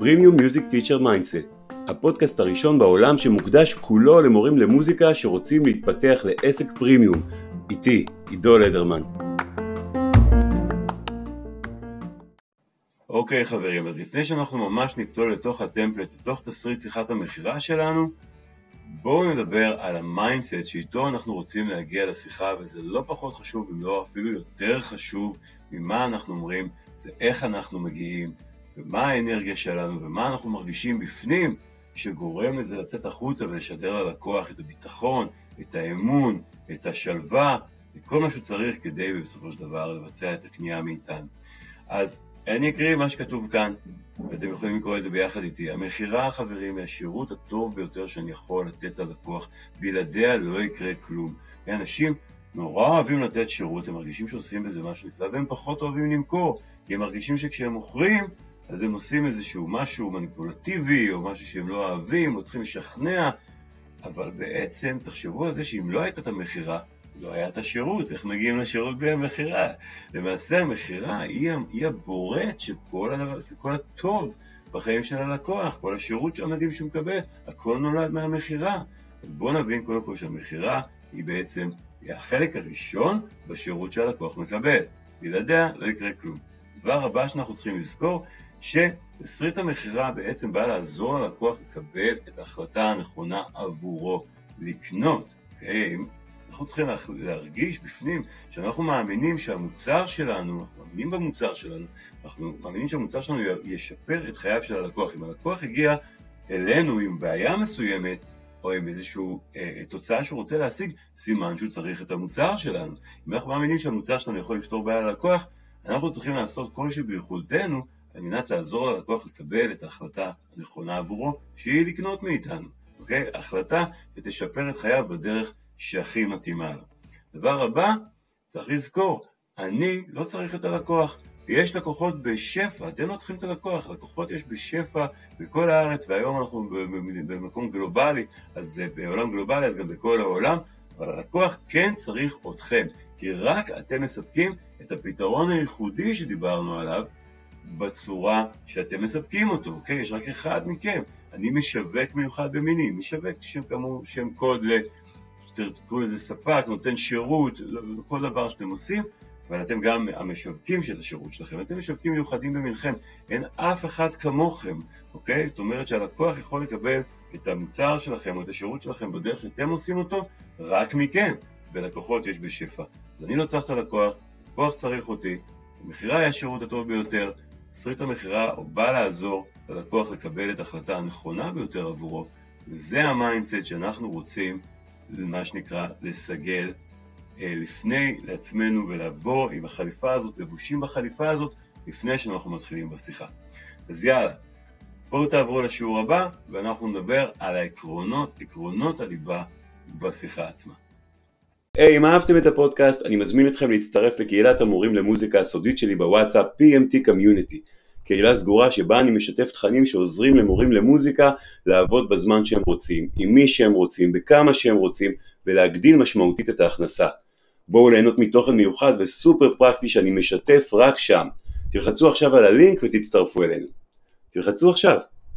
Premium Music Teacher Mindset, הפודקאסט הראשון בעולם שמוקדש כולו למורים למוזיקה שרוצים להתפתח לעסק פרימיום. איתי, עידו לדרמן. אוקיי, חברים, אז לפני שאנחנו ממש נצלול לתוך ה template, לתוך תסריט שיחת המכירה שלנו, בואו נדבר על ה mindset שאיתו אנחנו רוצים להגיע לשיחה, וזה לא פחות חשוב, אם לא אפילו יותר חשוב ממה אנחנו אומרים, זה איך אנחנו מגיעים, ומה האנרגיה שלנו, ומה אנחנו מרגישים בפנים, שגורם לזה לצאת החוצה ולשדר ללקוח את הביטחון, את האמון, את השלווה, את כל מה שהוא צריך כדי בסופו של דבר לבצע את הקנייה מאיתנו. אז אני אקריא מה שכתוב כאן, ואתם יכולים לקרוא את זה ביחד איתי. המכירה, חברים, היא השירות הטוב ביותר שאני יכול לתת ללקוח, בלעדיה לא יקרה כלום. אנשים נורא אוהבים לתת שירות, הם מרגישים שעושים בזה משהו נפלא, והם פחות אוהבים למכור, כי הם מרגישים שכשהם מוכרים, אז הם עושים איזשהו משהו מניפולטיבי, או משהו שהם לא אוהבים, או צריכים לשכנע, אבל בעצם תחשבו על זה שאם לא הייתה את המכירה, לא היה את השירות, איך מגיעים לשירות בלי המכירה? למעשה המכירה היא, היא הבורט של כל, הדבר, כל הטוב בחיים של הלקוח, כל השירות המדהים שהוא מקבל, הכל נולד מהמכירה. אז בואו נבין קודם כל שהמכירה היא בעצם היא החלק הראשון בשירות שהלקוח מקבל. בלעדיה לא יקרה כלום. הדבר הבא שאנחנו צריכים לזכור, שתסריט המכירה בעצם בא לעזור ללקוח לקבל את ההחלטה הנכונה עבורו, לקנות. Okay? אנחנו צריכים להרגיש בפנים שאנחנו מאמינים שהמוצר שלנו, אנחנו מאמינים במוצר שלנו, אנחנו מאמינים שהמוצר שלנו ישפר את חייו של הלקוח. אם הלקוח הגיע אלינו עם בעיה מסוימת, או עם איזושהי אה, תוצאה שהוא רוצה להשיג, סימן שהוא צריך את המוצר שלנו. אם אנחנו מאמינים שהמוצר שלנו יכול לפתור בעיה ללקוח, אנחנו צריכים לעשות כל שביכולתנו על מנת לעזור ללקוח לקבל את ההחלטה הנכונה עבורו, שהיא לקנות מאיתנו, אוקיי? החלטה שתשפר את חייו בדרך שהכי מתאימה לו. דבר הבא, צריך לזכור, אני לא צריך את הלקוח. יש לקוחות בשפע, אתם לא צריכים את הלקוח, לקוחות יש בשפע בכל הארץ, והיום אנחנו במקום גלובלי, אז בעולם גלובלי, אז גם בכל העולם, אבל הלקוח כן צריך אתכם, כי רק אתם מספקים את הפתרון הייחודי שדיברנו עליו בצורה שאתם מספקים אותו, אוקיי? יש רק אחד מכם. אני משווק מיוחד במינים, משווק שם כאמור שם קוד. תקראו לזה ספק, נותן שירות, כל דבר שאתם עושים, אבל אתם גם המשווקים של השירות שלכם, אתם משווקים מיוחדים במלחם, אין אף אחד כמוכם, אוקיי? זאת אומרת שהלקוח יכול לקבל את המוצר שלכם או את השירות שלכם בדרך שאתם עושים אותו, רק מכם, ולקוחות יש בשפע. אז אני לא צריך את הלקוח, לקוח צריך אותי, המכירה היא השירות הטוב ביותר, תסריט המכירה בא לעזור ללקוח לקבל את ההחלטה הנכונה ביותר עבורו, וזה ה mindset שאנחנו רוצים מה שנקרא לסגל אה, לפני לעצמנו ולבוא עם החליפה הזאת, לבושים בחליפה הזאת, לפני שאנחנו מתחילים בשיחה. אז יאללה, בואו תעברו לשיעור הבא ואנחנו נדבר על העקרונות, עקרונות הליבה בשיחה עצמה. היי, hey, אם אהבתם את הפודקאסט, אני מזמין אתכם להצטרף לקהילת המורים למוזיקה הסודית שלי בוואטסאפ PMT Community. קהילה סגורה שבה אני משתף תכנים שעוזרים למורים למוזיקה לעבוד בזמן שהם רוצים, עם מי שהם רוצים, בכמה שהם רוצים, ולהגדיל משמעותית את ההכנסה. בואו ליהנות מתוכן מיוחד וסופר פרקטי שאני משתף רק שם. תלחצו עכשיו על הלינק ותצטרפו אלינו. תלחצו עכשיו.